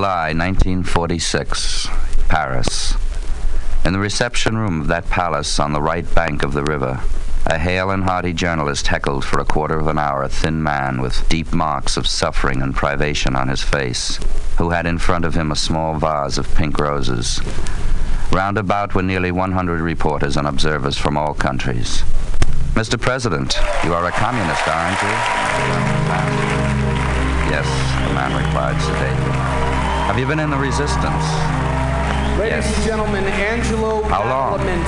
July 1946, Paris. In the reception room of that palace on the right bank of the river, a hale and hearty journalist heckled for a quarter of an hour a thin man with deep marks of suffering and privation on his face, who had in front of him a small vase of pink roses. Round about were nearly 100 reporters and observers from all countries. Mr. President, you are a communist, aren't you? Yes, the man replied sedately. Have you been in the resistance? Ladies Yes. and gentlemen, Angelo How long? About 40 years.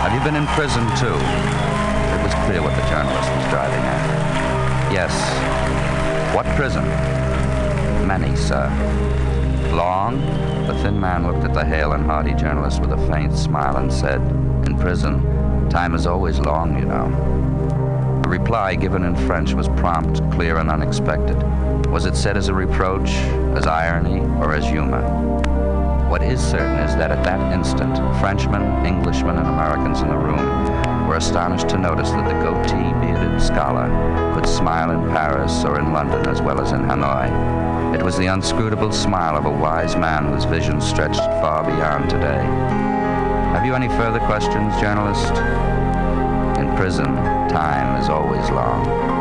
Have you been in prison, too? It was clear what the journalist was driving at. Yes. What prison? Many, sir. Long? The thin man looked at the hale and hearty journalist with a faint smile and said, In prison, time is always long, you know. The reply, given in French, was prompt, clear, and unexpected. Was it said as a reproach, as irony, or as humor? What is certain is that at that instant, Frenchmen, Englishmen, and Americans in the room were astonished to notice that the goatee bearded scholar could smile in Paris or in London as well as in Hanoi. It was the unscrutable smile of a wise man whose vision stretched far beyond today. Have you any further questions, journalist? In prison, time is always long.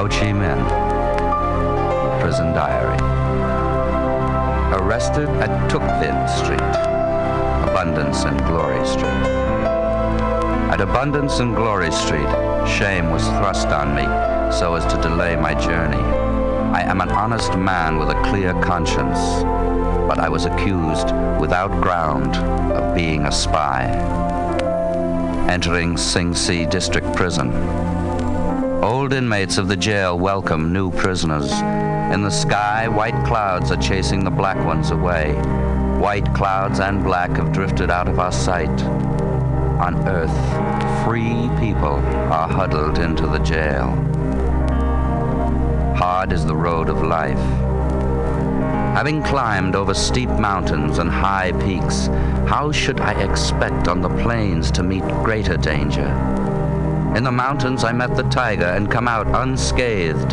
Ho Chi Minh, Prison Diary arrested at Tuc Vinh Street, Abundance and Glory Street. At Abundance and Glory Street, shame was thrust on me so as to delay my journey. I am an honest man with a clear conscience, but I was accused without ground of being a spy. Entering Sing Si District Prison. Old inmates of the jail welcome new prisoners. In the sky, white clouds are chasing the black ones away. White clouds and black have drifted out of our sight. On earth, free people are huddled into the jail. Hard is the road of life. Having climbed over steep mountains and high peaks, how should I expect on the plains to meet greater danger? In the mountains, I met the tiger and come out unscathed.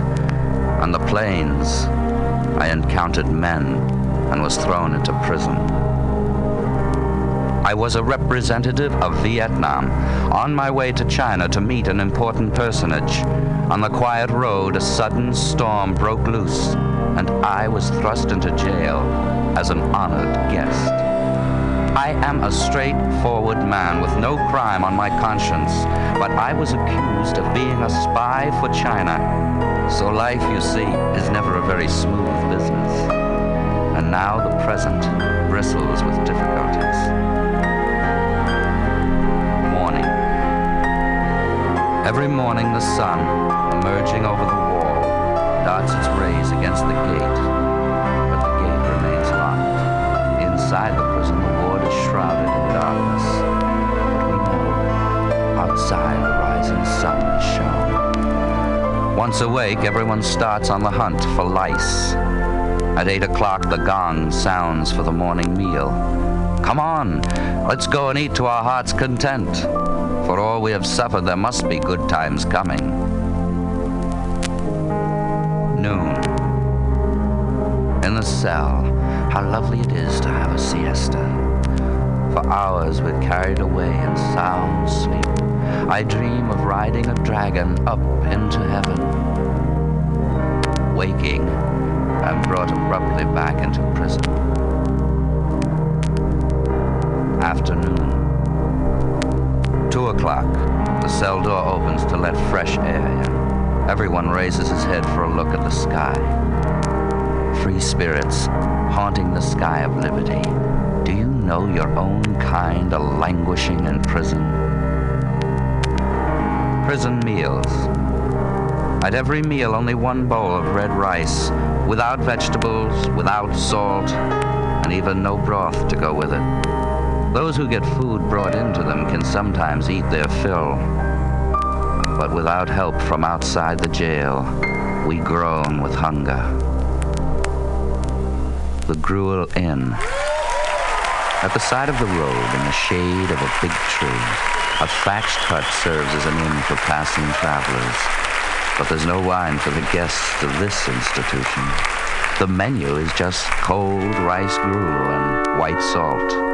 On the plains, I encountered men and was thrown into prison. I was a representative of Vietnam, on my way to China to meet an important personage. On the quiet road, a sudden storm broke loose, and I was thrust into jail as an honored guest. I am a straightforward man with no crime on my conscience, but I was accused of being a spy for China. So life, you see, is never a very smooth business. And now the present bristles with difficulties. Morning. Every morning the sun, emerging over the wall, darts its rays against the gate, but the gate remains locked. Inside the prison, shrouded in darkness. But we know, outside the rising sun is shown. Once awake, everyone starts on the hunt for lice. At eight o'clock, the gong sounds for the morning meal. Come on, let's go and eat to our heart's content. For all we have suffered, there must be good times coming. Noon. In the cell, how lovely it is to have a siesta. For hours we're carried away in sound sleep. I dream of riding a dragon up into heaven. Waking, I'm brought abruptly back into prison. Afternoon. Two o'clock. The cell door opens to let fresh air in. Everyone raises his head for a look at the sky. Free spirits haunting the sky of liberty. Do you know your own kind are languishing in prison? Prison meals. At every meal, only one bowl of red rice, without vegetables, without salt, and even no broth to go with it. Those who get food brought into them can sometimes eat their fill. But without help from outside the jail, we groan with hunger. The Gruel Inn. At the side of the road, in the shade of a big tree, a thatched hut serves as an inn for passing travelers. But there's no wine for the guests of this institution. The menu is just cold rice gruel and white salt.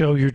Show you're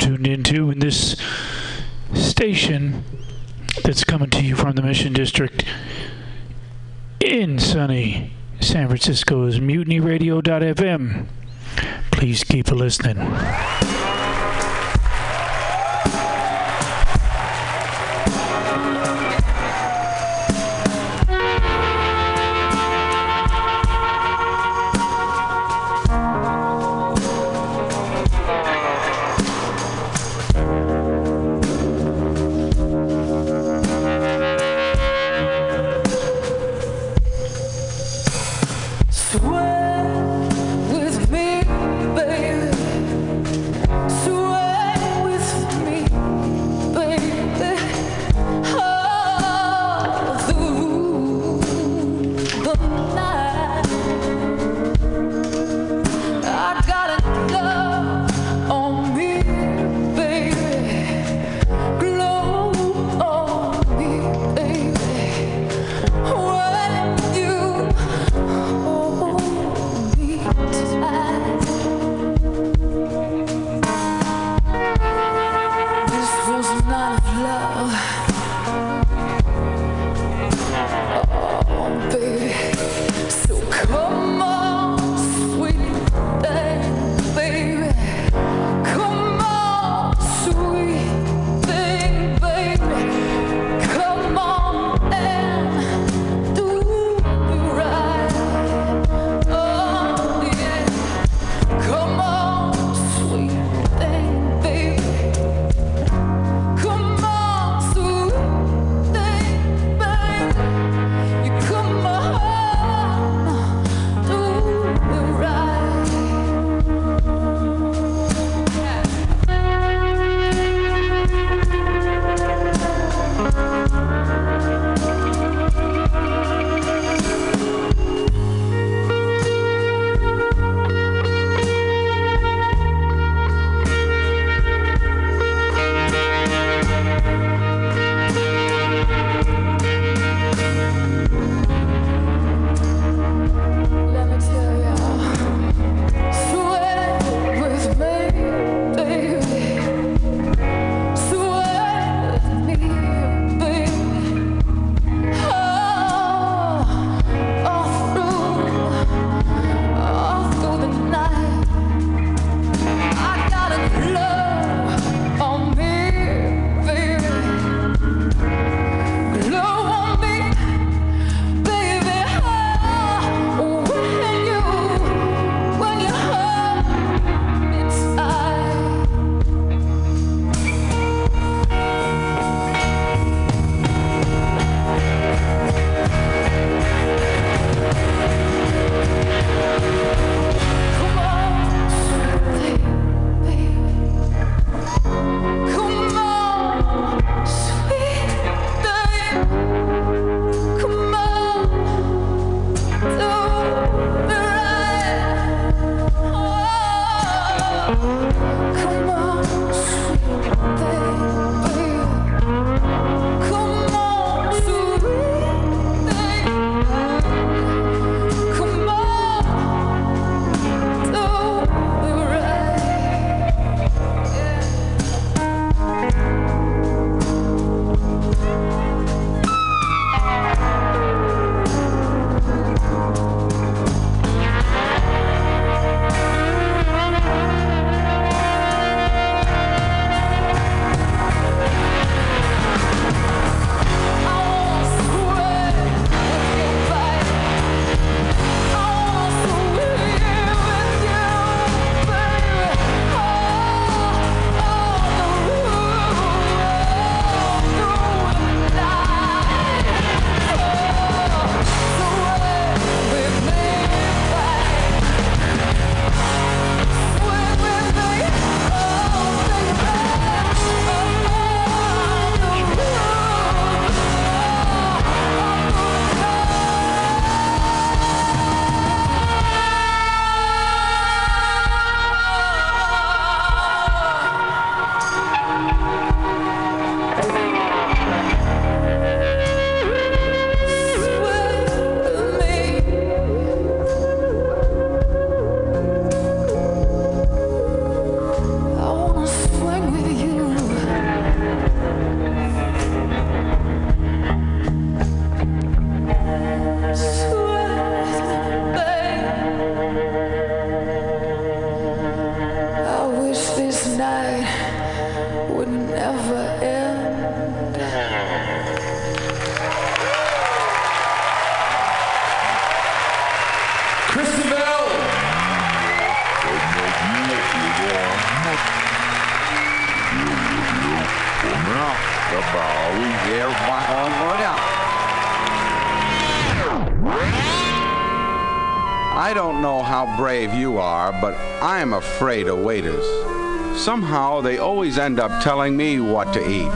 They always end up telling me what to eat.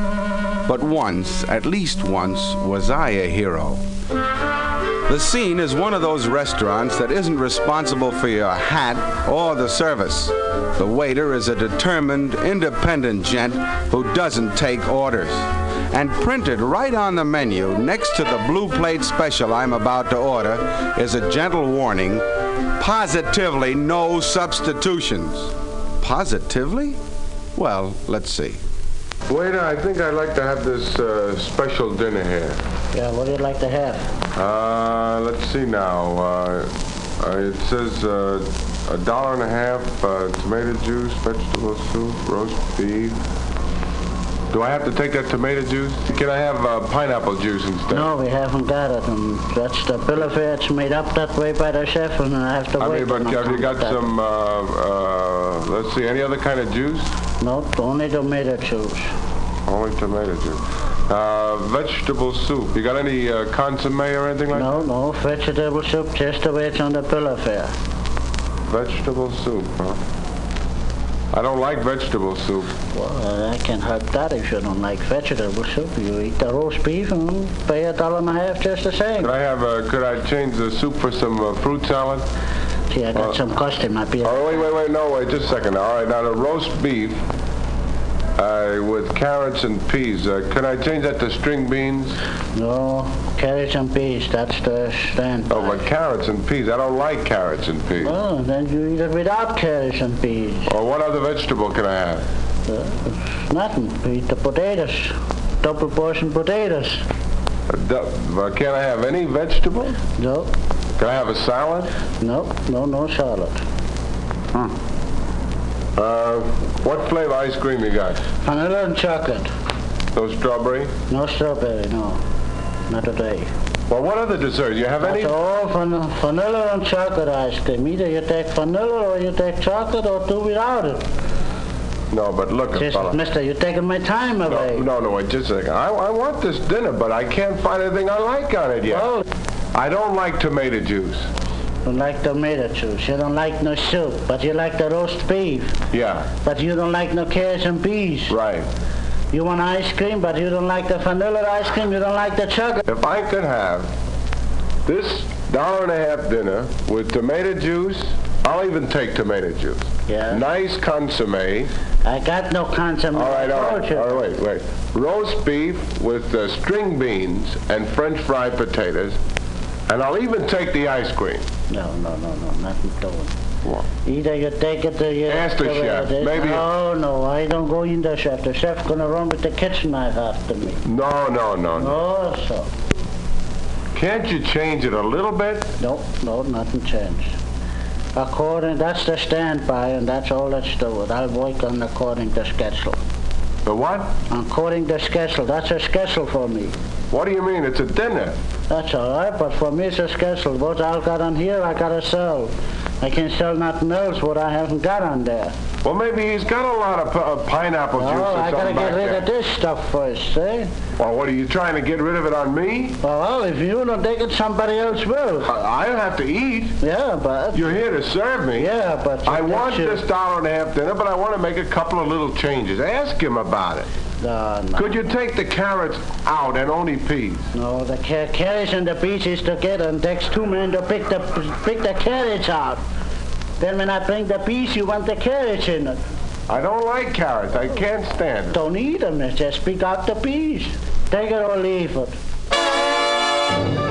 But once, at least once, was I a hero. The scene is one of those restaurants that isn't responsible for your hat or the service. The waiter is a determined, independent gent who doesn't take orders. And printed right on the menu next to the blue plate special I'm about to order is a gentle warning positively no substitutions. Positively? Well, let's see. Waiter, I think I'd like to have this uh, special dinner here. Yeah, what do you like to have? Uh, let's see now. Uh, uh, it says uh, a dollar and a half, uh, tomato juice, vegetable soup, roast beef. Do I have to take that tomato juice? Can I have uh, pineapple juice instead? No, we haven't got it, and that's the bill of fare. It's made up that way by the chef, and I have to I wait. mean, but have you got some, uh, uh, let's see, any other kind of juice? No, only tomato juice. Only tomato juice. Uh, vegetable soup. You got any uh, consomme or anything like that? No, no, vegetable soup, just the way it's on the bill of fare. Vegetable soup, huh? I don't like vegetable soup. Well, I can help that if you don't like vegetable soup. You eat the roast beef and pay a dollar and a half just the same. Could I have a, could I change the soup for some uh, fruit salad? See, I got Uh, some custard, my beer. Oh, wait, wait, wait, no, wait, just a second. All right, now the roast beef uh, with carrots and peas. Uh, can I change that to string beans? No, carrots and peas, that's the stand. Oh, but carrots and peas. I don't like carrots and peas. Oh, then you eat it without carrots and peas. Or what other vegetable can I have? Nothing. You eat the potatoes. Double portion potatoes. Uh, uh, can I have any vegetable? No, Can I have a salad? no, no, no salad. Uh, what flavor ice cream you got? Vanilla and chocolate. No strawberry? No strawberry, no. Not today. Well, what other dessert? You have any? That's all van- vanilla and chocolate ice cream. Either you take vanilla or you take chocolate or do without it. No, but look, Just, fella. mister, you're taking my time away. no, no, wait, just a second. I, I want this dinner, but I can't find anything I like on it yet. Oh, I don't like tomato juice. You don't like tomato juice. You don't like no soup, but you like the roast beef. Yeah, But you don't like no carrots and peas. right. You want ice cream, but you don't like the vanilla ice cream. You don't like the chocolate. If I could have this dollar and a half dinner with tomato juice, I'll even take tomato juice. Yeah. Nice consomme. I got no consomme. All right, all right, all right, wait, wait. Roast beef with uh, string beans and French fried potatoes, and I'll even take the ice cream. No, no, no, no, nothing doing. What? Either you take it or you... Ask the chef. Uh, it is. Maybe- No, no, I don't go in the chef. The chef's gonna run with the kitchen knife after me. No, no, no, no. Oh, so. Can't you change it a little bit? No, no, nothing changed. According, that's the standby, and that's all that's do it. I'll work on according to schedule. The what? According the schedule, that's a schedule for me. What do you mean? It's a dinner. That's all right, but for me it's a schedule. What I've got on here, I gotta sell. I can't sell nothing else what I haven't got on there. Well, maybe he's got a lot of uh, pineapple juice No, or I gotta get rid there. of this stuff first, eh? Well, what are you trying to get rid of it on me? Well, if you don't take it, somebody else will. I don't have to eat. Yeah, but... You're here to serve me. Yeah, but... I want your- this dollar and a half dinner, but I want to make a couple of little changes. Ask him about it. No, no. Could you take the carrots out and only peas? No, the ca- carrots and the peas is together, and takes two men to pick the pick the carrots out. Then when I bring the peas, you want the carrots in it. I don't like carrots. I can't stand it. Don't eat them, just pick out the peas. Take it or leave it.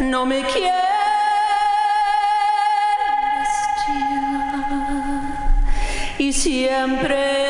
no me quieres ya y siempre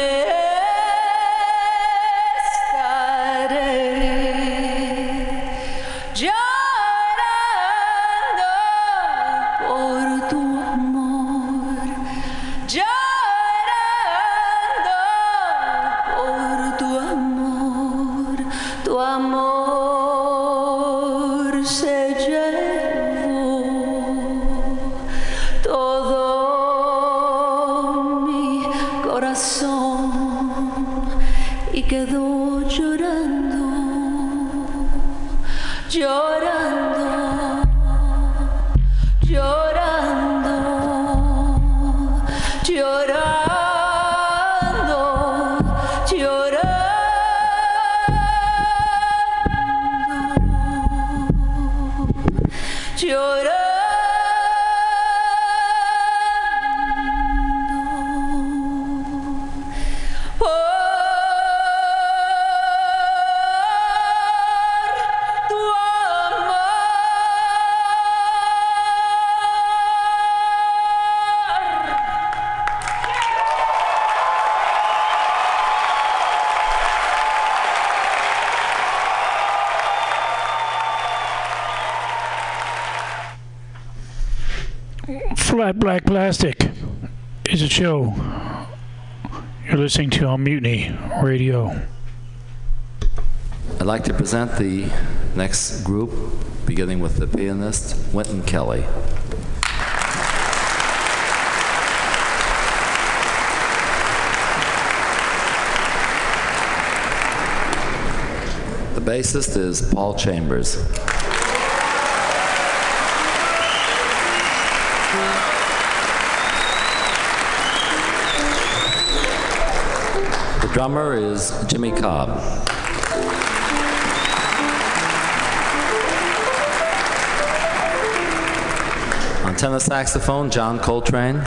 Plastic is a show. You're listening to On Mutiny Radio. I'd like to present the next group, beginning with the pianist, Wynton Kelly. The bassist is Paul Chambers. Drummer is Jimmy Cobb. On tenor saxophone, John Coltrane. On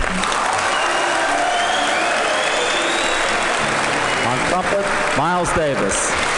trumpet, Miles Davis.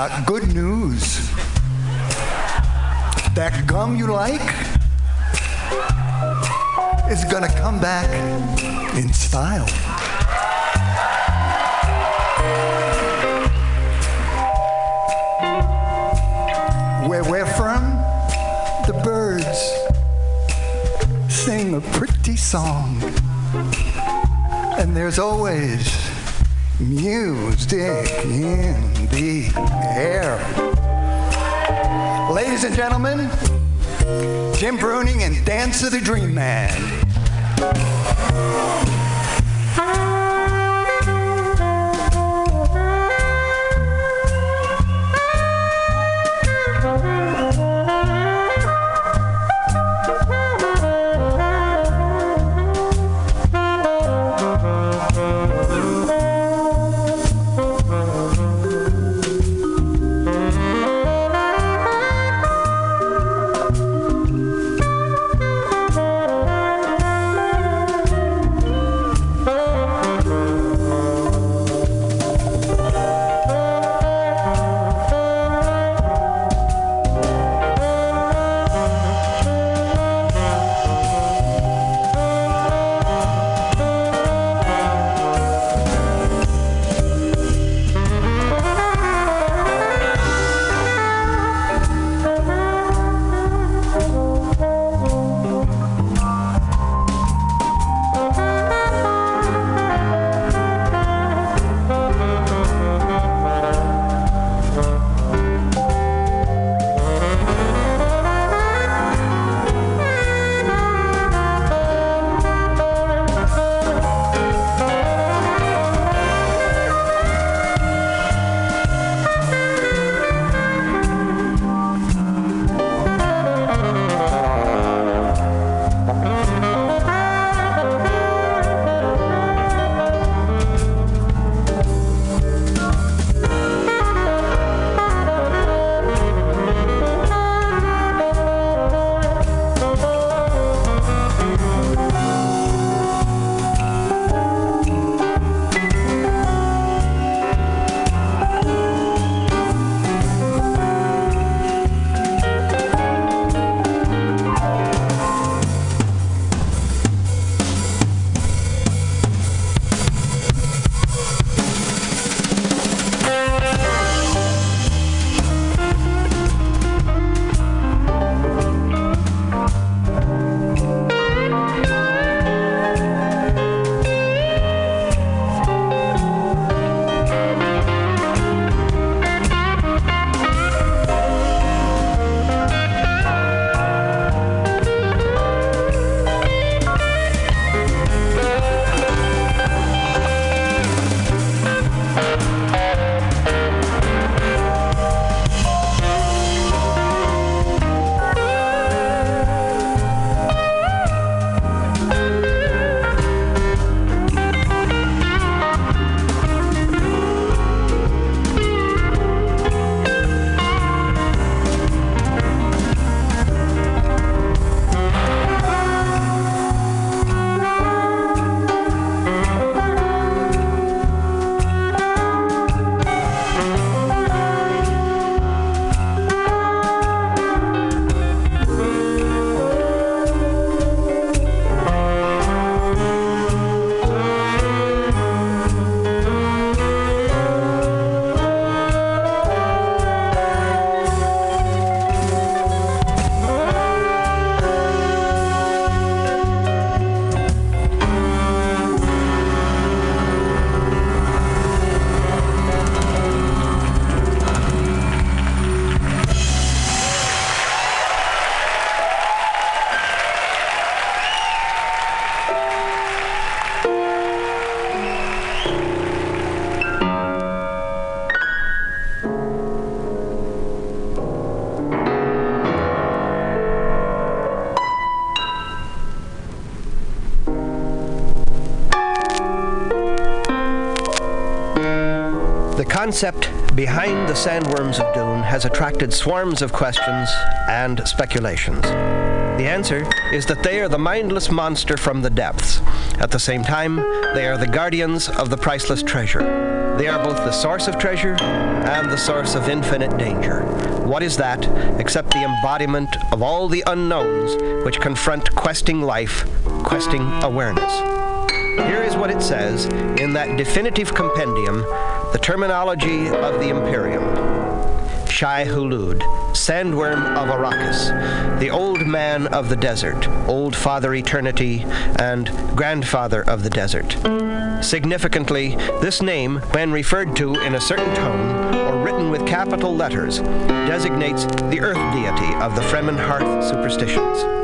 I've good news. That gum you like is gonna come back in style. Where we're from, the birds sing a pretty song. And there's always music in the air. Ladies and gentlemen, Jim Bruning and Dance of the Dream Man. The concept behind the sandworms of Dune has attracted swarms of questions and speculations. The answer is that they are the mindless monster from the depths. At the same time, they are the guardians of the priceless treasure. They are both the source of treasure and the source of infinite danger. What is that except the embodiment of all the unknowns which confront questing life, questing awareness? Here is what it says in that definitive compendium, the terminology of the Imperium. Shai Hulud, sandworm of Arrakis, the old man of the desert, old father eternity, and grandfather of the desert. Significantly, this name, when referred to in a certain tone or written with capital letters, designates the earth deity of the Fremen Hearth superstitions.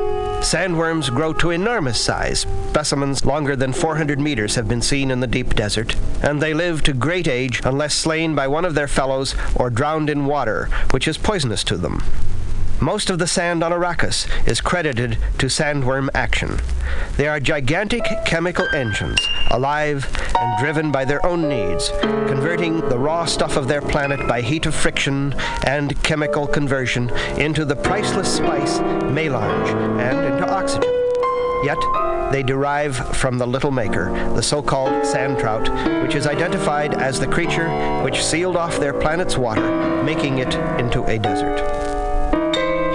Sandworms grow to enormous size. Specimens longer than 400 meters have been seen in the deep desert, and they live to great age unless slain by one of their fellows or drowned in water, which is poisonous to them. Most of the sand on Arrakis is credited to sandworm action. They are gigantic chemical engines, alive and driven by their own needs, converting the raw stuff of their planet by heat of friction and chemical conversion into the priceless spice melange and into oxygen. Yet, they derive from the little maker, the so-called sand trout, which is identified as the creature which sealed off their planet's water, making it into a desert.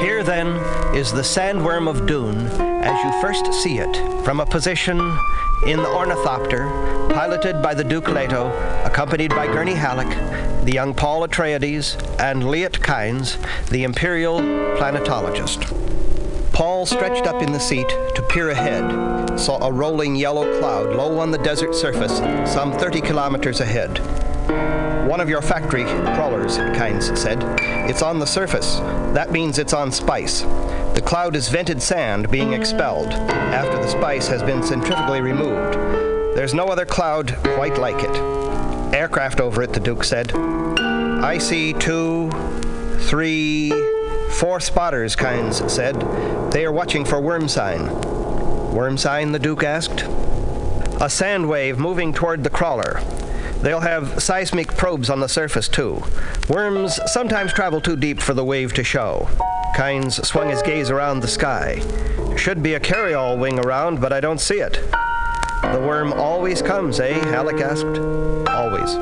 Here, then, is the sandworm of Dune as you first see it from a position in the ornithopter, piloted by the Duke Leto, accompanied by Gurney Halleck, the young Paul Atreides, and Liet Kynes, the imperial planetologist. Paul stretched up in the seat to peer ahead, saw a rolling yellow cloud low on the desert surface, some 30 kilometers ahead. One of your factory crawlers, Kynes said. It's on the surface. That means it's on spice. The cloud is vented sand being expelled after the spice has been centrifugally removed. There's no other cloud quite like it. Aircraft over it, the Duke said. I see two, three, four spotters, Kynes said. They are watching for worm sign. Worm sign, the Duke asked. A sand wave moving toward the crawler. They'll have seismic probes on the surface, too. Worms sometimes travel too deep for the wave to show. Kynes swung his gaze around the sky. Should be a carryall wing around, but I don't see it. The worm always comes, eh? Halleck asked. Always.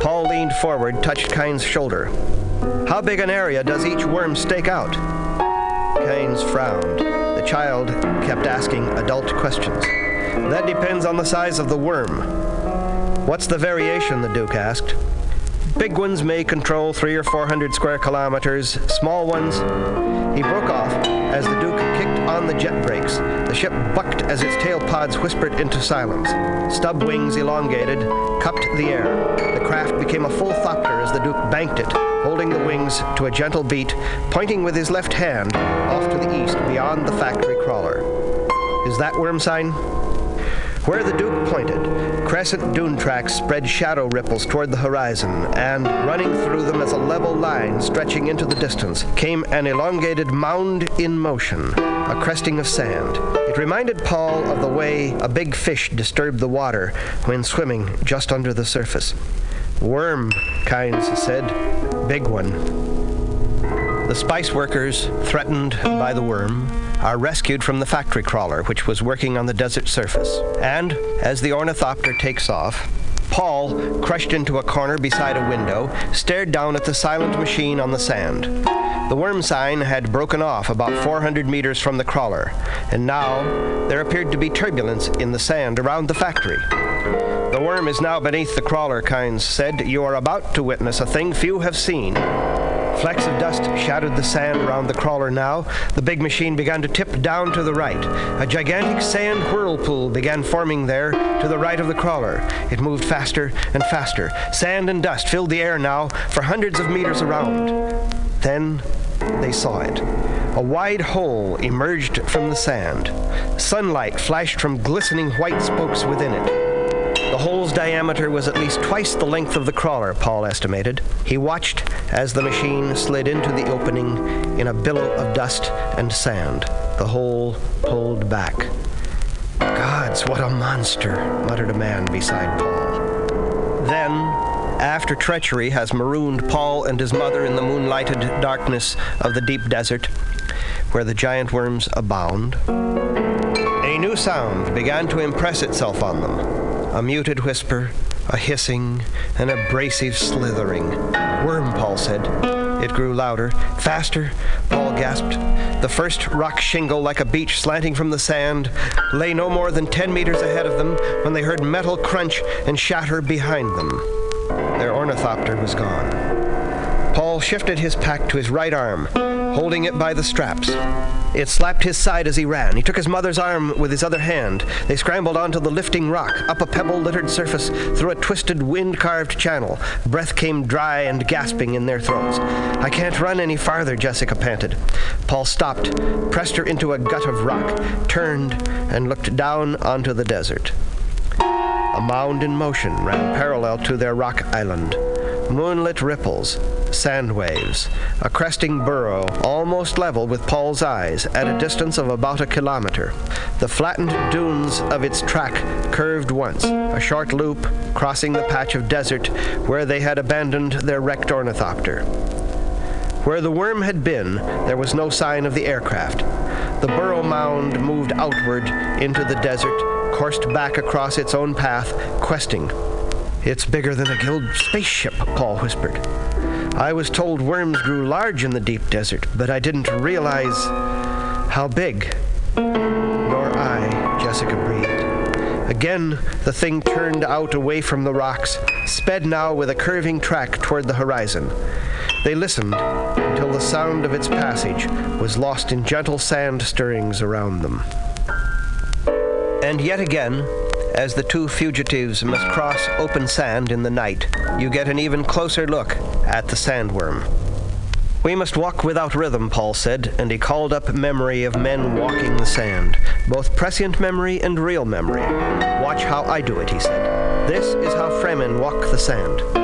Paul leaned forward, touched Kynes' shoulder. How big an area does each worm stake out? Kynes frowned. The child kept asking adult questions. That depends on the size of the worm. What's the variation? the Duke asked. Big ones may control three or four hundred square kilometers. Small ones. He broke off as the Duke kicked on the jet brakes. The ship bucked as its tail pods whispered into silence. Stub wings elongated, cupped the air. The craft became a full thopter as the Duke banked it, holding the wings to a gentle beat, pointing with his left hand off to the east beyond the factory crawler. Is that worm sign? Where the Duke pointed, crescent dune tracks spread shadow ripples toward the horizon, and running through them as a level line stretching into the distance came an elongated mound in motion, a cresting of sand. It reminded Paul of the way a big fish disturbed the water when swimming just under the surface. Worm, Kynes said. Big one. The spice workers, threatened by the worm, are rescued from the factory crawler, which was working on the desert surface. And as the ornithopter takes off, Paul, crushed into a corner beside a window, stared down at the silent machine on the sand. The worm sign had broken off about 400 meters from the crawler, and now there appeared to be turbulence in the sand around the factory. The worm is now beneath the crawler, Kynes said. You are about to witness a thing few have seen. Flecks of dust shadowed the sand around the crawler now. The big machine began to tip down to the right. A gigantic sand whirlpool began forming there to the right of the crawler. It moved faster and faster. Sand and dust filled the air now for hundreds of meters around. Then they saw it. A wide hole emerged from the sand. Sunlight flashed from glistening white spokes within it. The hole's diameter was at least twice the length of the crawler, Paul estimated. He watched as the machine slid into the opening in a billow of dust and sand. The hole pulled back. Gods, what a monster, muttered a man beside Paul. Then, after treachery has marooned Paul and his mother in the moonlighted darkness of the deep desert, where the giant worms abound, a new sound began to impress itself on them a muted whisper, A hissing, an abrasive slithering. Worm, Paul said. It grew louder, faster. Paul gasped. The first rock shingle, like a beach slanting from the sand, lay no more than ten meters ahead of them when they heard metal crunch and shatter behind them. Their ornithopter was gone. Paul shifted his pack to his right arm, holding it by the straps. It slapped his side as he ran. He took his mother's arm with his other hand. They scrambled onto the lifting rock, up a pebble littered surface, through a twisted, wind carved channel. Breath came dry and gasping in their throats. I can't run any farther, Jessica panted. Paul stopped, pressed her into a gut of rock, turned, and looked down onto the desert. A mound in motion ran parallel to their rock island. Moonlit ripples, sand waves, a cresting burrow almost level with Paul's eyes at a distance of about a kilometer. The flattened dunes of its track curved once, a short loop crossing the patch of desert where they had abandoned their wrecked ornithopter. Where the worm had been, there was no sign of the aircraft. The burrow mound moved outward into the desert, coursed back across its own path, questing. It's bigger than a guild spaceship, Paul whispered. I was told worms grew large in the deep desert, but I didn't realize how big. Nor I, Jessica breathed. Again, the thing turned out away from the rocks, sped now with a curving track toward the horizon. They listened until the sound of its passage was lost in gentle sand stirrings around them. And yet again, as the two fugitives must cross open sand in the night, you get an even closer look at the sandworm. We must walk without rhythm, Paul said, and he called up memory of men walking the sand, both prescient memory and real memory. Watch how I do it, he said. This is how Fremen walk the sand.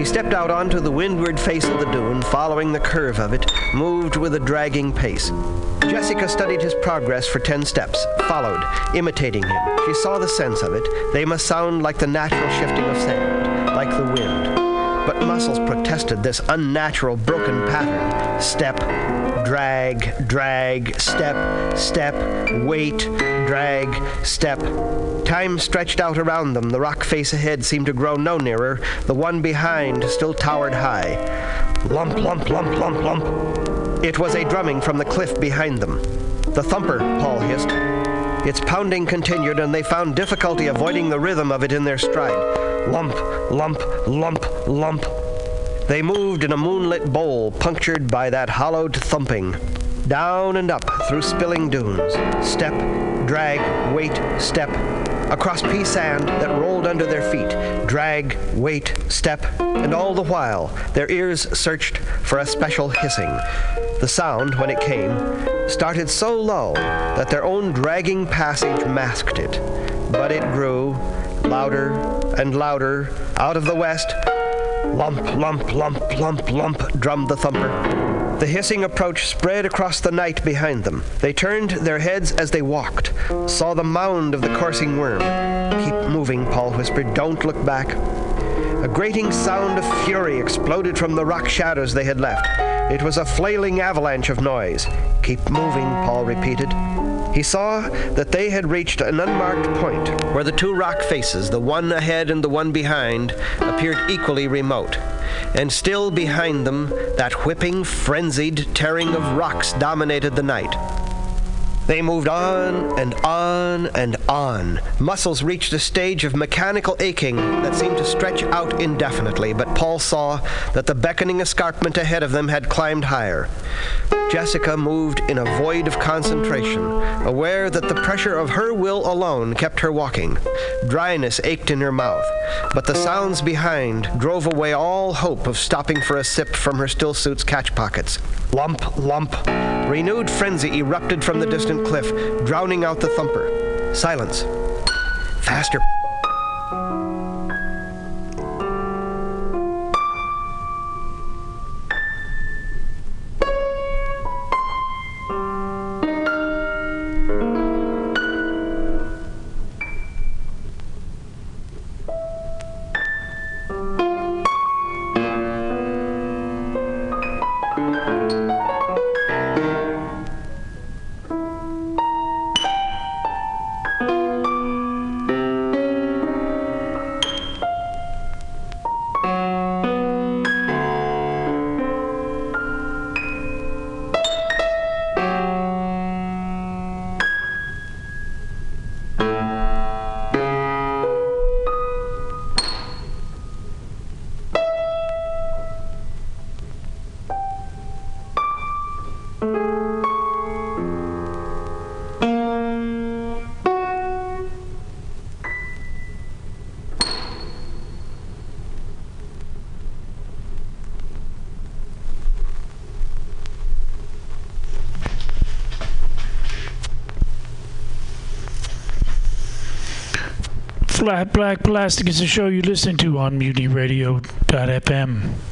He stepped out onto the windward face of the dune, following the curve of it, moved with a dragging pace. Jessica studied his progress for ten steps, followed, imitating him. She saw the sense of it. They must sound like the natural shifting of sand, like the wind. But muscles protested this unnatural, broken pattern. Step, drag, drag, step, step, wait, drag, step. Time stretched out around them. The rock face ahead seemed to grow no nearer. The one behind still towered high. Lump, lump, lump, lump, lump. It was a drumming from the cliff behind them. The thumper, Paul hissed. Its pounding continued, and they found difficulty avoiding the rhythm of it in their stride. Lump, lump, lump, lump. They moved in a moonlit bowl punctured by that hollowed thumping. Down and up through spilling dunes. Step, drag, wait, step. Across pea sand that rolled under their feet. Drag, wait, step. And all the while, their ears searched for a special hissing. The sound, when it came, started so low that their own dragging passage masked it. But it grew louder and louder out of the west. Lump, lump, lump, lump, lump, drummed the thumper. The hissing approach spread across the night behind them. They turned their heads as they walked, saw the mound of the coursing worm. Keep moving, Paul whispered. Don't look back. A grating sound of fury exploded from the rock shadows they had left. It was a flailing avalanche of noise. Keep moving, Paul repeated. He saw that they had reached an unmarked point where the two rock faces, the one ahead and the one behind, appeared equally remote. And still behind them, that whipping, frenzied tearing of rocks dominated the night. They moved on and on and on. Muscles reached a stage of mechanical aching that seemed to stretch out indefinitely, but Paul saw that the beckoning escarpment ahead of them had climbed higher. Jessica moved in a void of concentration, aware that the pressure of her will alone kept her walking. Dryness ached in her mouth, but the sounds behind drove away all hope of stopping for a sip from her still suit's catch pockets. Lump, lump. Renewed frenzy erupted from the distant cliff, drowning out the thumper. Silence. Faster. Flat Black Plastic is the show you listen to on MutinyRadio.fm.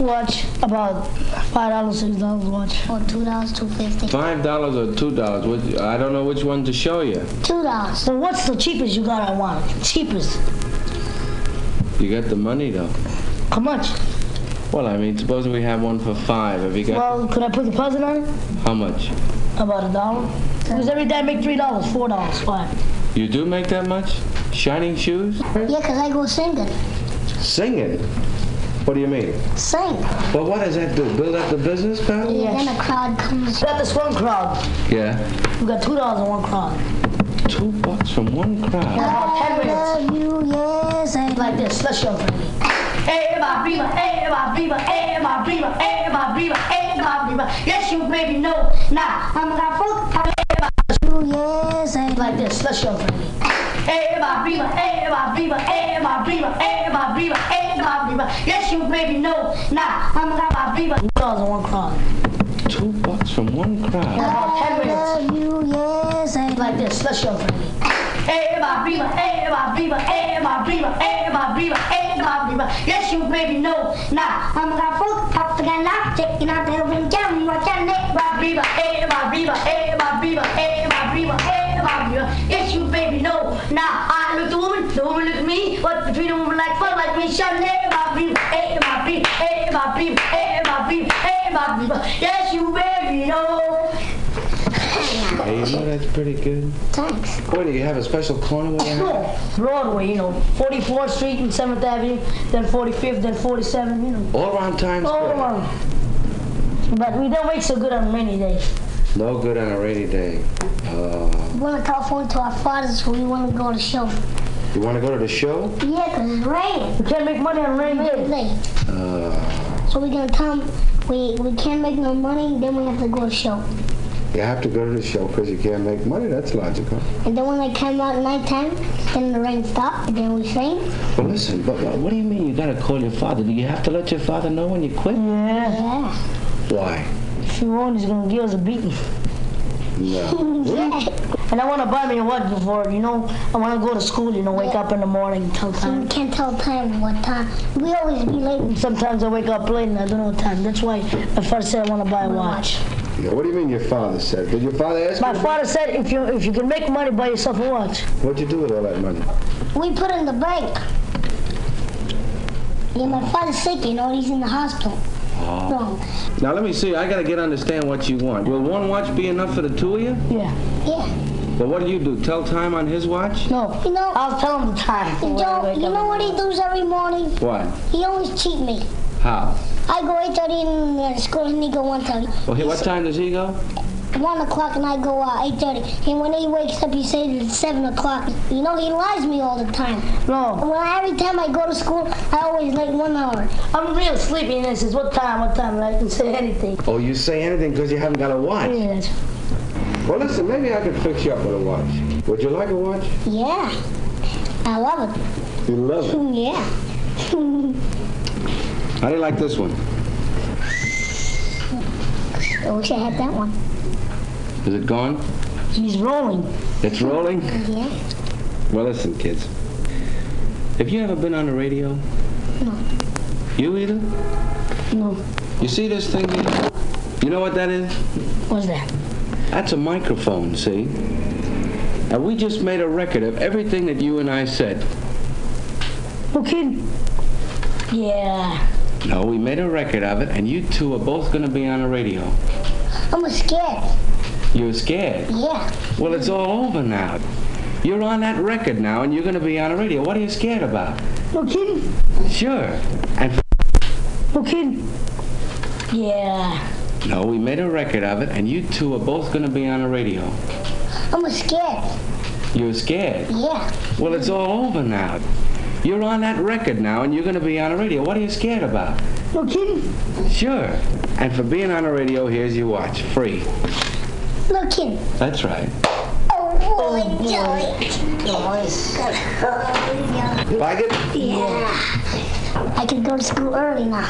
watch, about five dollars, six dollars watch. Or two dollars, two fifty. Five dollars or two dollars? What? I don't know which one to show you. Two dollars. So what's the cheapest you got on one? Cheapest. You got the money though. How much? Well, I mean, suppose we have one for five. Have you got Well, could I put the deposit on it? how much? About a dollar? Because every day I make three dollars, four dollars, five. You do make that much? Shining shoes? Yeah, 'cause I go singing. Singing? What do you mean? Sing. Well, what does that do? Build up the business, pal? Yeah, then a crowd comes. We got this one crowd. Yeah. We got two dollars in one crowd. Two bucks from one crowd. About ten minutes. Love you, yes. I Like this. Let's show them. Hey, my beaver, hey, my beaver, hey, my beaver, hey, my beaver, hey, my beaver. Yes, you baby know. Now, I'm gonna fuck. You, yes. I Like this. Let's show them. Hey, my beaver, hey, my beaver, hey, my beaver, hey, my beaver, hey, my beaver. Yes, you baby know. Now, I'm gonna my beaver. Two dollars in one crowd. Two bucks from one crowd. About ten minutes. love you, yes. I Like this. Let's show them. Everybody beaver, everybody beaver, everybody beaver, everybody beaver, everybody beaver. Yes, you baby know. Now, mama got food, papa got life, checking out the oven, jam, watch out, everybody beaver, everybody beaver, everybody beaver, everybody beaver, everybody beaver. Yes, you baby know. Now, I look the woman, the woman look at me. What's between a woman like fun, like me, shouting, everybody beaver, everybody beaver, everybody beaver, everybody beaver, everybody beaver. Yes, you baby know. Oh, that's pretty good. Thanks. What do you have a special corner where you have? Broadway, you know, 44th Street and 7th Avenue, then 45th, then 47th, you know. All around Times All Square. around. But we don't make so good on rainy days. No good on a rainy day. Uh, we want to California to our fathers, so we want to go to the show. You want to go to the show? Yeah, because it's raining. We can't make money on rainy days. Uh, so we're going to come, we, we can't make no money, then we have to go to show you have to go to the show because you can't make money. That's logical. And then when they come out at nighttime, then the rain stops, and then we sing. Well, listen, but but what do you mean you got to call your father? Do you have to let your father know when you quit? Yeah. Yeah. Why? If you won't, he's going to give us a beating. No. yeah. And I want to buy me a watch before, you know, I want to go to school, you know, wake up in the morning tell time. You can't tell time what time. We always be late. Sometimes I wake up late and I don't know what time. That's why my father said I want to buy a watch. Yeah, what do you mean your father said? Did your father ask My you? father said if you if you can make money, buy yourself a watch. What'd you do with all that money? We put it in the bank. Yeah, my father's sick, you know, he's in the hospital. Ah. No. Now let me see. I gotta get understand what you want. Will one watch be enough for the two of you? Yeah. Yeah. But what do you do? Tell time on his watch? No. You know, I'll tell him the time. Joe, you know what he does every morning? What? He always cheat me. How? I go 8.30 in uh, school and he go 1.30. Well, he- what time does he go? 1 o'clock and I go uh, 8.30. And when he wakes up, he says it's 7 o'clock. You know, he lies me all the time. No. When I, every time I go to school, I always late one hour. I'm real sleepy and he says, what time, what time? And I can say anything. Oh, you say anything because you haven't got a watch. Yes. Well, listen. Maybe I can fix you up with a watch. Would you like a watch? Yeah. I love it. You love it. Yeah. How do you like this one? I wish I had that one. Is it gone? He's rolling. It's rolling? Yeah. Well, listen, kids. Have you ever been on the radio? No. You either? No. You see this thing here? You know what that is? What's that? That's a microphone, see? And we just made a record of everything that you and I said. No kidding. Yeah. No, we made a record of it, and you two are both going to be on the radio. I'm scared. You're scared? Yeah. Well, it's all over now. You're on that record now, and you're going to be on the radio. What are you scared about? No kidding. Sure. And No kidding. Yeah. no, we made a record of it, and you two are both going to be on the radio. I'm scared. You're scared? Yeah. Well, it's all over now. You're on that record now, and you're going to be on the radio. What are you scared about? No kidding. Sure. And for being on the radio, here's your watch, free. No kidding. That's right. Oh, boy, Joey. Like it? Yeah. I can go to school early now.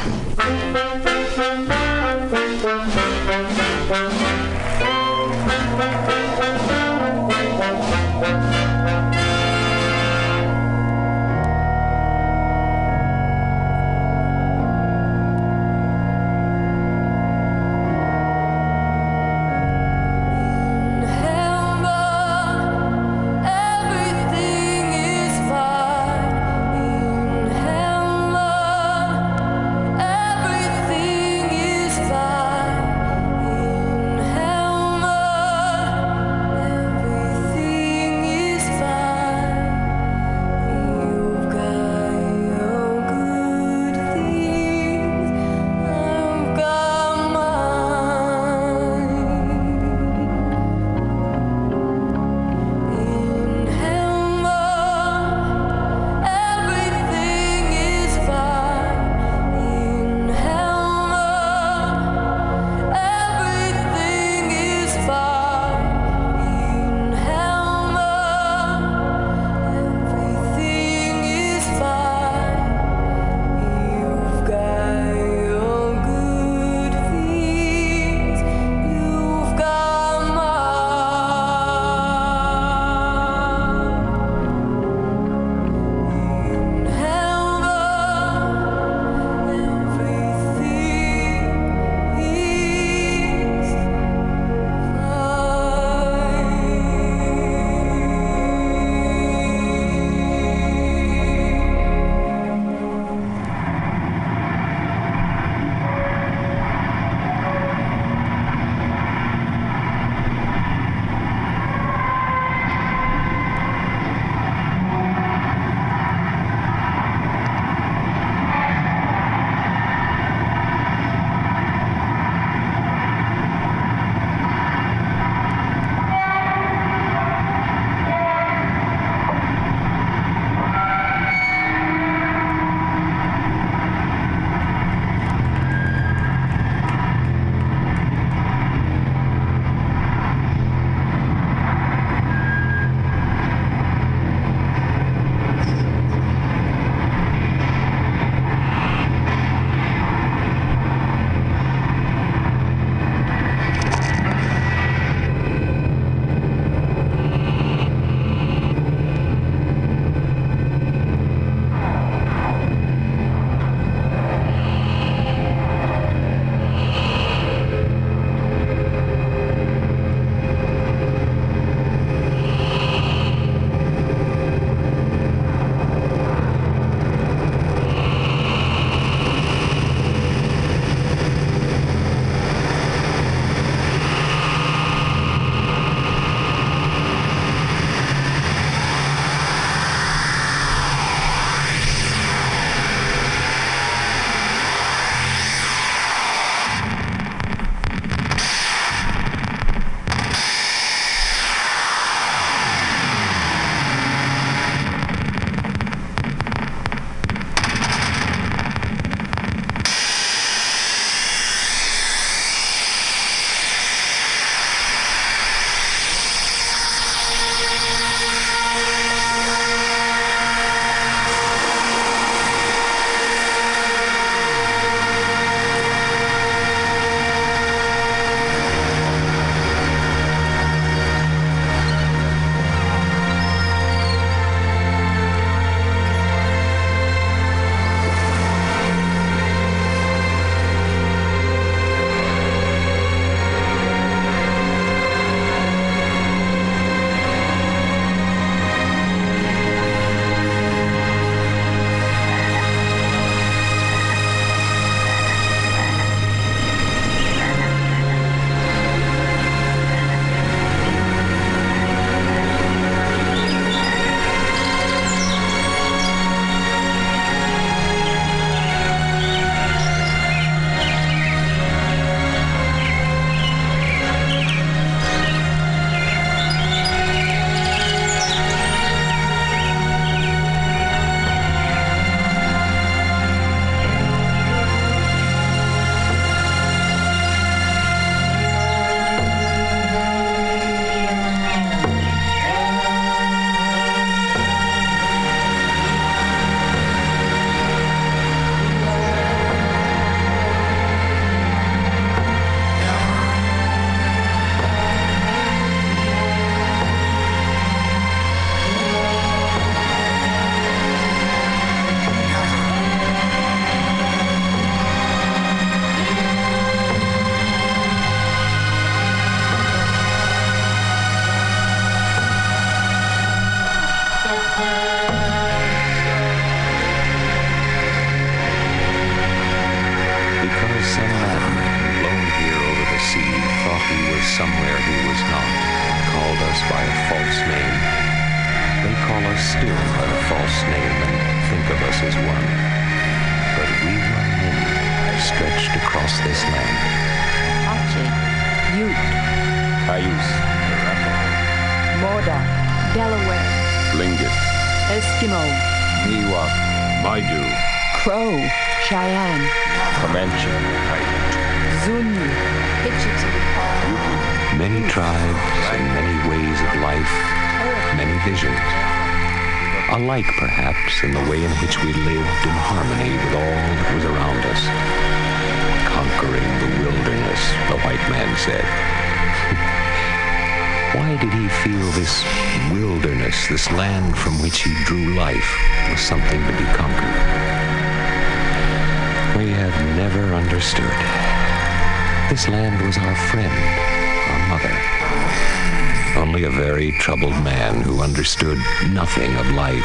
Only a very troubled man who understood nothing of life,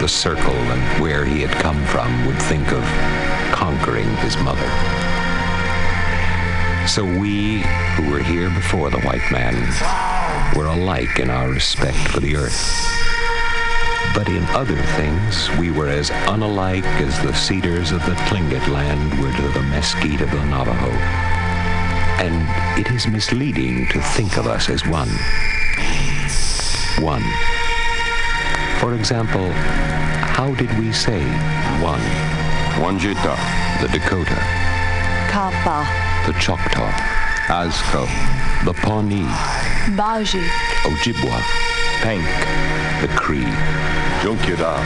the circle, and where he had come from would think of conquering his mother. So we, who were here before the white man, were alike in our respect for the earth. But in other things, we were as unalike as the cedars of the Tlingit land were to the mesquite of the Navajo. And it is misleading to think of us as one. One. For example, how did we say one? Wanjita, the Dakota, Kapa, the Choctaw, Azco, the Pawnee, Baji, Ojibwa, Pank, the Cree, Junkura,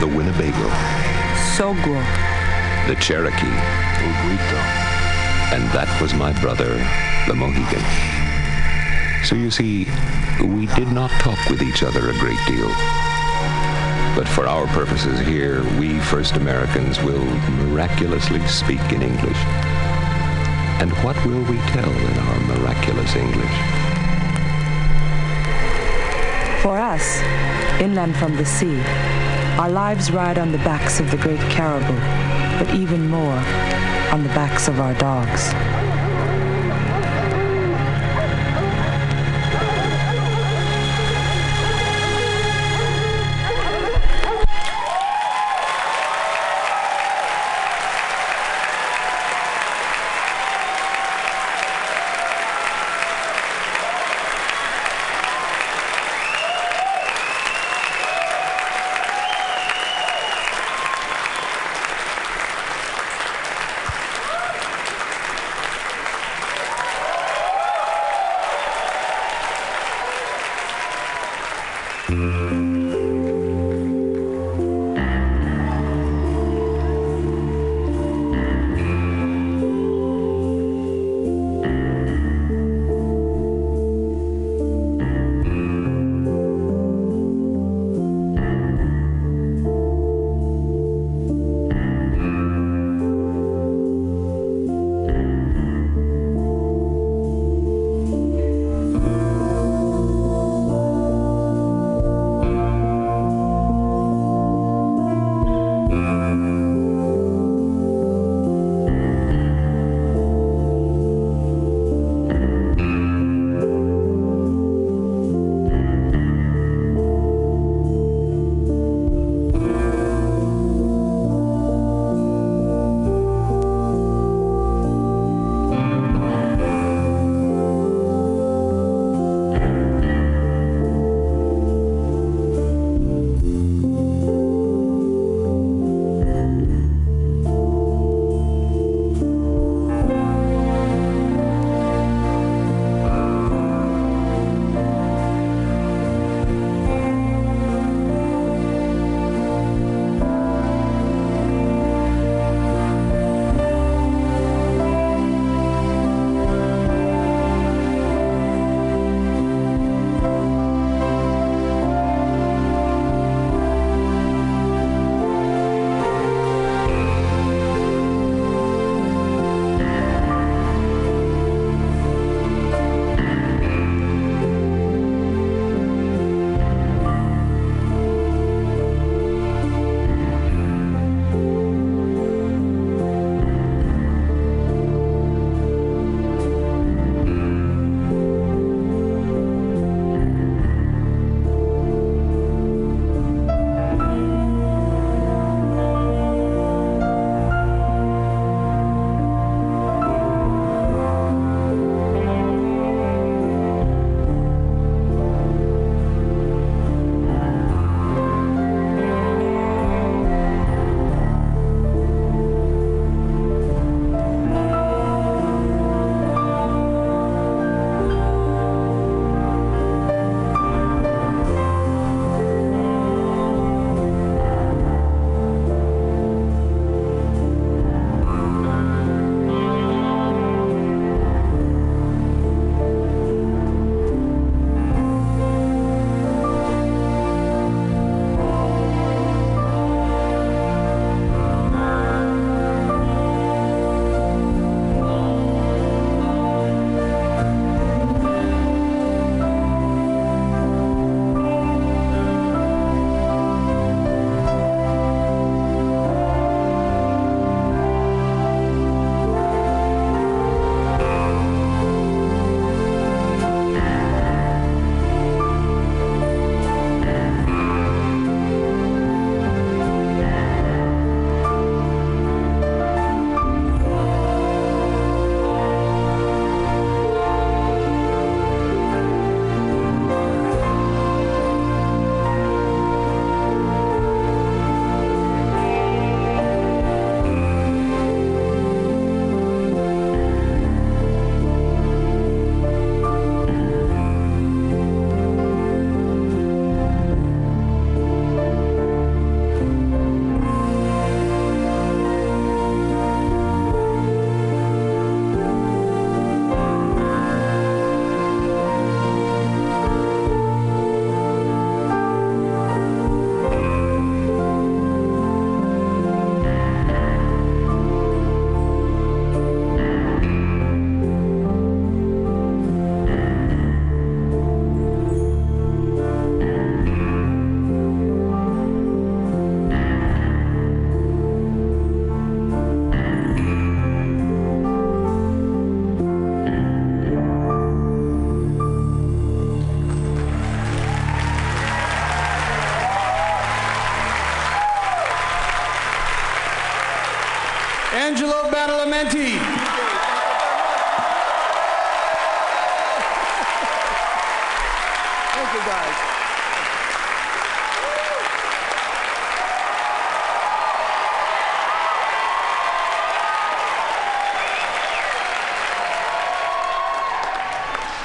the Winnebago, Sogwo, the Cherokee, Uguito, and that was my brother, the Mohegan. So you see, we did not talk with each other a great deal. But for our purposes here, we First Americans will miraculously speak in English. And what will we tell in our miraculous English? For us, inland from the sea, our lives ride on the backs of the great caribou, but even more on the backs of our dogs.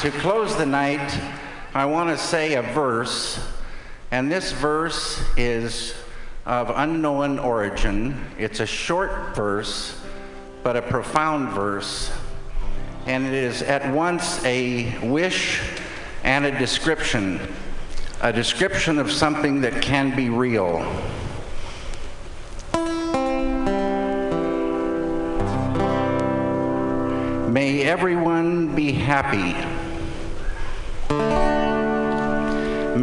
To close the night, I want to say a verse, and this verse is of unknown origin. It's a short verse, but a profound verse, and it is at once a wish and a description, a description of something that can be real. May everyone be happy.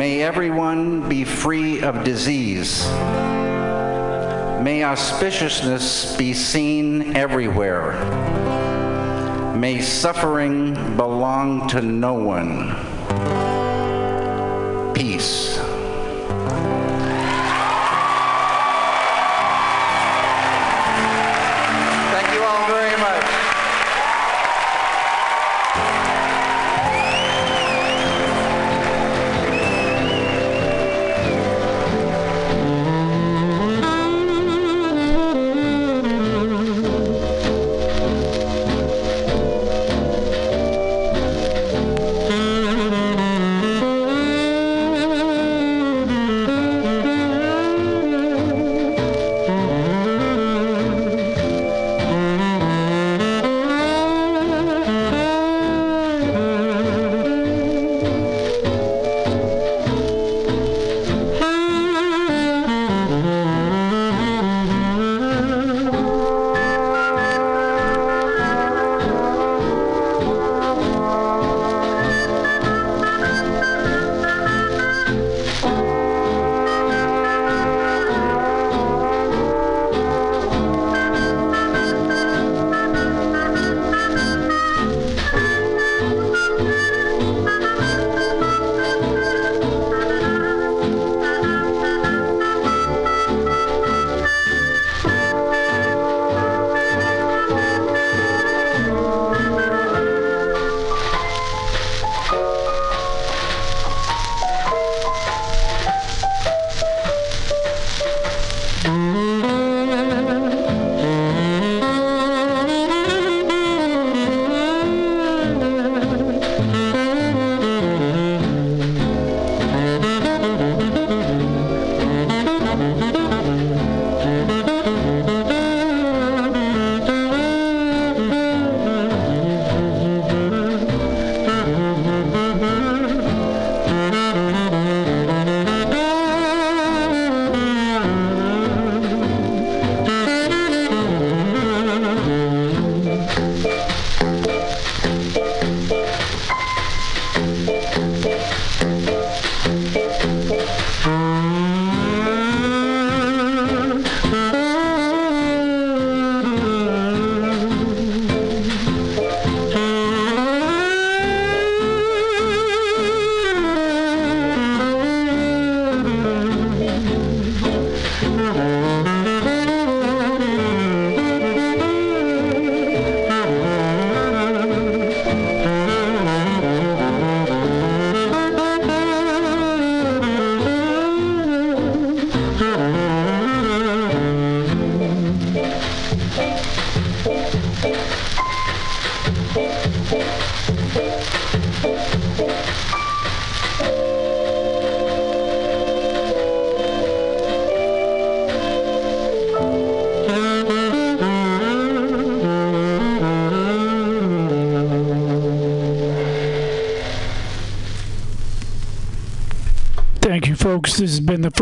May everyone be free of disease. May auspiciousness be seen everywhere. May suffering belong to no one. Peace. Thank you all very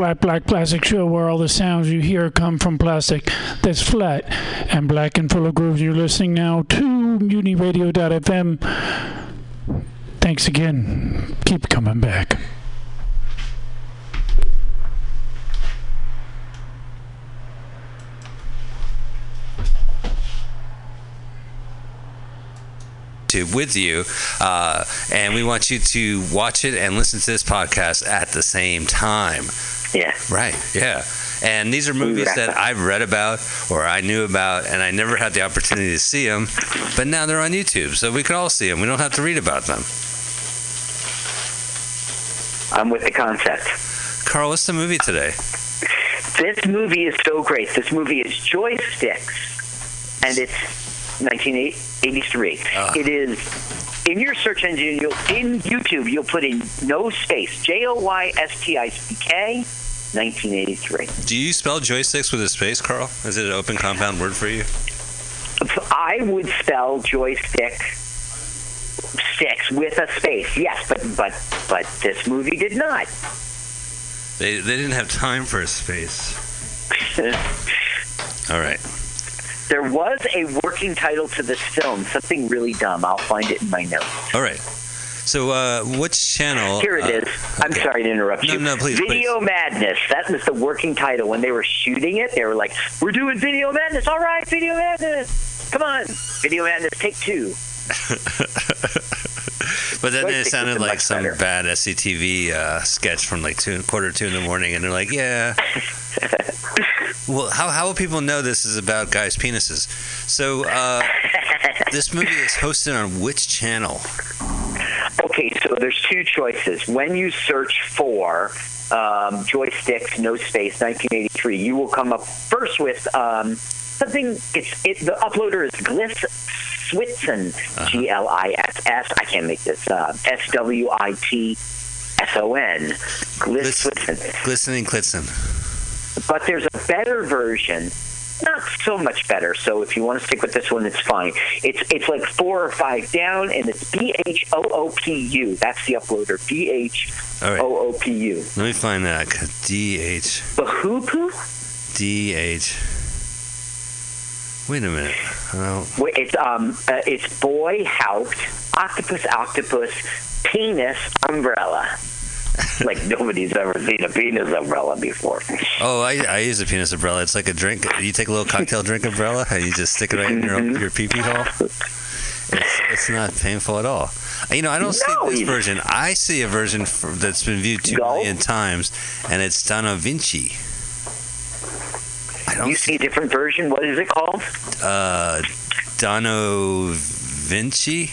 Flat Black Plastic Show, where all the sounds you hear come from plastic that's flat and black and full of grooves. You're listening now to MutinyRadio.fm. Thanks again. Keep coming back. With you, uh, and we want you to watch it and listen to this podcast at the same time. Yeah. Right. Yeah. And these are movies that I've read about or I knew about, and I never had the opportunity to see them. But now they're on YouTube, so we can all see them. We don't have to read about them. I'm with the concept. Carl, what's the movie today? This movie is so great. This movie is Joysticks, and it's 1983. Ah. It is in your search engine. You'll in YouTube. You'll put in no space. J O Y S T I C K. 1983. Do you spell joysticks with a space, Carl? Is it an open compound word for you? I would spell joystick sticks with a space. Yes, but but but this movie did not. They, they didn't have time for a space. All right. There was a working title to this film, something really dumb. I'll find it in my notes. All right. So, uh, which channel? Here it uh, is. I'm okay. sorry to interrupt you. no, no, please, Video Madness. That was the working title. When they were shooting it, they were like, "We're doing Video Madness. All right, Video Madness. Come on, Video Madness. Take two. But then it sounded like some better. bad SCTV uh, sketch from like two, quarter two in the morning, and they're like, "Yeah." well, how how will people know this is about guys' penises? So, uh, this movie is hosted on which channel? Okay, so there's two choices. When you search for um, joysticks, no space, 1983, you will come up first with um, something. It's it, the uploader is Gliss Switson, uh-huh. G L I S S. I can't make this up. S W I T S O N. Gliss Switson. Glistening Klitzen. But there's a better version. Not so much better. So if you want to stick with this one, it's fine. It's it's like four or five down, and it's B H O O P U. That's the uploader. B H. O O P U. Let me find that. D H Bahoopoo? D H. Wait a minute. Wait, It's um, uh, it's boy haupt octopus octopus penis umbrella. like nobody's ever seen a penis umbrella before. oh I, I use a penis umbrella. It's like a drink. You take a little cocktail drink umbrella and you just stick it right in your your pee pee hole. It's, it's not painful at all. You know, I don't see this version. I see a version for, that's been viewed two million times, and it's Donna Vinci. I don't You see a different version. What is it called? Uh, Dono Vinci.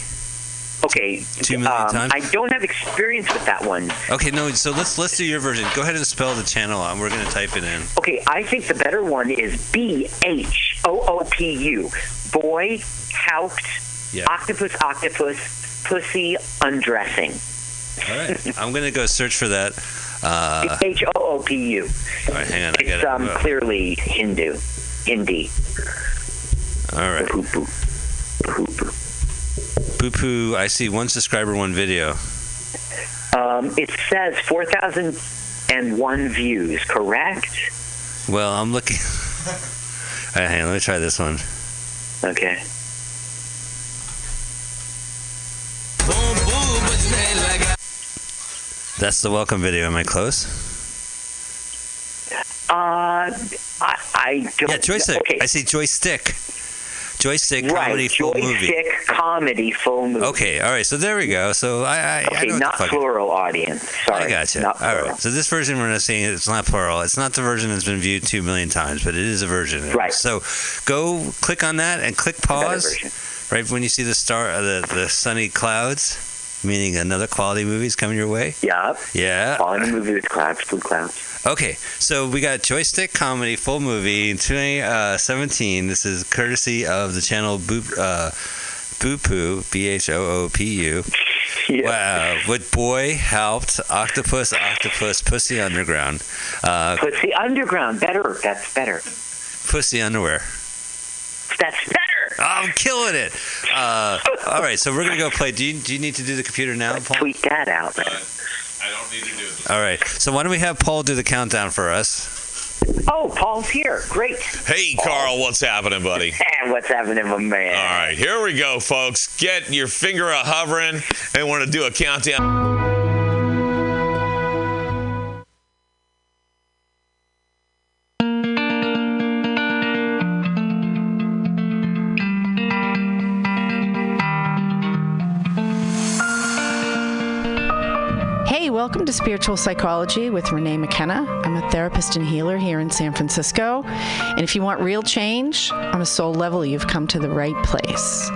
Okay. Two million um, times. I don't have experience with that one. Okay, no. So let's let's do your version. Go ahead and spell the channel out. We're gonna type it in. Okay, I think the better one is B H O O P U. Boy, haupt, Yeah. octopus, octopus, pussy, undressing. All right. I'm gonna go search for that. Uh, H O O P U. all right, hang on. I It's got it. um, clearly Hindu. Hindi. All right. Boo poo. I see one subscriber, one video. Um, it says 4,001 views, correct? Well, I'm looking. All right, hang on. Let me try this one. Okay. That's the welcome video. Am I close? Uh, I, I don't. Yeah, joystick. Okay. I see joystick. Joystick right, comedy full movie. joystick comedy full movie. Okay, all right. So there we go. So I, I, I Okay, what not plural audience. Sorry. I gotcha. Not All plural. right. So this version we're not seeing it's not plural. It's not the version that's been viewed two million times, but it is a version. Right. So go click on that and click pause. Right when you see the star, uh, the the sunny clouds, meaning another quality movie is coming your way. Yeah. Yeah. Quality movie with clouds, blue clouds. Okay, so we got Joystick Comedy Full Movie 2017. This is courtesy of the channel Boop, uh, Boopoo, B H O O P U. Wow, with Boy Helped, Octopus, Octopus, Pussy Underground. Uh, Pussy Underground, better. That's better. Pussy Underwear. That's better. I'm killing it. Uh, all right, so we're going to go play. Do you, do you need to do the computer now, Paul? Tweet that out. Man. I don't need to do it. All right, so why don't we have Paul do the countdown for us? Oh, Paul's here. Great. Hey, Carl, what's happening, buddy? And what's happening, my man? All right, here we go, folks. Get your finger a hovering and want to do a countdown. Welcome to Spiritual Psychology with Renee McKenna. I'm a therapist and healer here in San Francisco. And if you want real change on a soul level, you've come to the right place.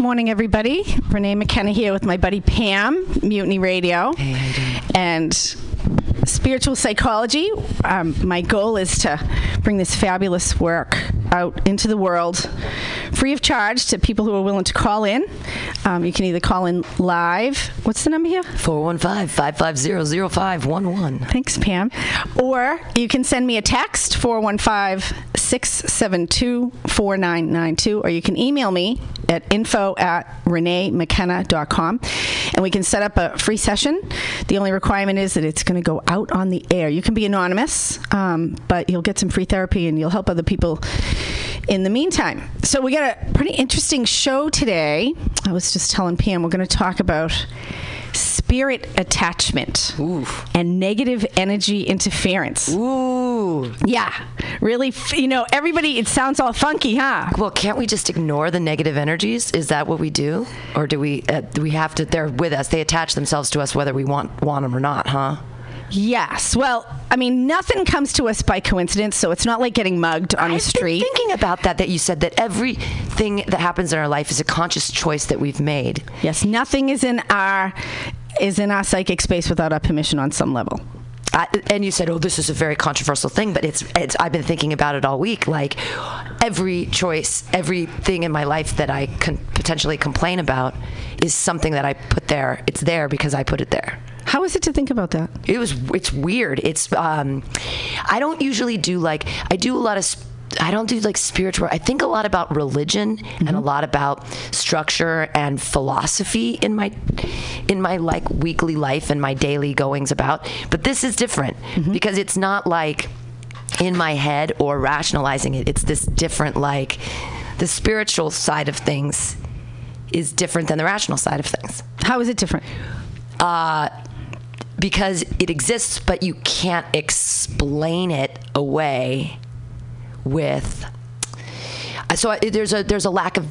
Morning, everybody. Renee McKenna here with my buddy Pam, Mutiny Radio. Hey, And spiritual psychology. Um, my goal is to bring this fabulous work out into the world free of charge to people who are willing to call in. Um, you can either call in live. What's the number here? 415 550 0511. Thanks, Pam. Or you can send me a text, 415 672 4992, or you can email me at info at reneemckenna.com and we can set up a free session. The only requirement is that it's going to go out on the air. You can be anonymous, um, but you'll get some free therapy and you'll help other people in the meantime. So we got a pretty interesting show today. I was just telling Pam we're going to talk about spirit attachment and negative energy interference. Ooh. Yeah. Really, you know, everybody, it sounds all funky, huh? Well, can't we just ignore the negative energies? Is that what we do? Or do we uh, do we have to they're with us. They attach themselves to us whether we want want them or not, huh? Yes. Well, I mean, nothing comes to us by coincidence, so it's not like getting mugged on the street. Thinking about that that you said that everything that happens in our life is a conscious choice that we've made. Yes, nothing is in our is in our psychic space without our permission on some level. I, and you said, "Oh, this is a very controversial thing," but it's, it's. I've been thinking about it all week. Like every choice, everything in my life that I can potentially complain about is something that I put there. It's there because I put it there. How is it to think about that? It was. It's weird. It's. Um, I don't usually do like. I do a lot of. Sp- I don't do like spiritual. I think a lot about religion and a lot about structure and philosophy in my in my like weekly life and my daily goings about. But this is different because it's not like in my head or rationalizing it. It's this different like the spiritual side of things is different than the rational side of things. How is it different? Uh because it exists but you can't explain it away with so there's a there's a lack of you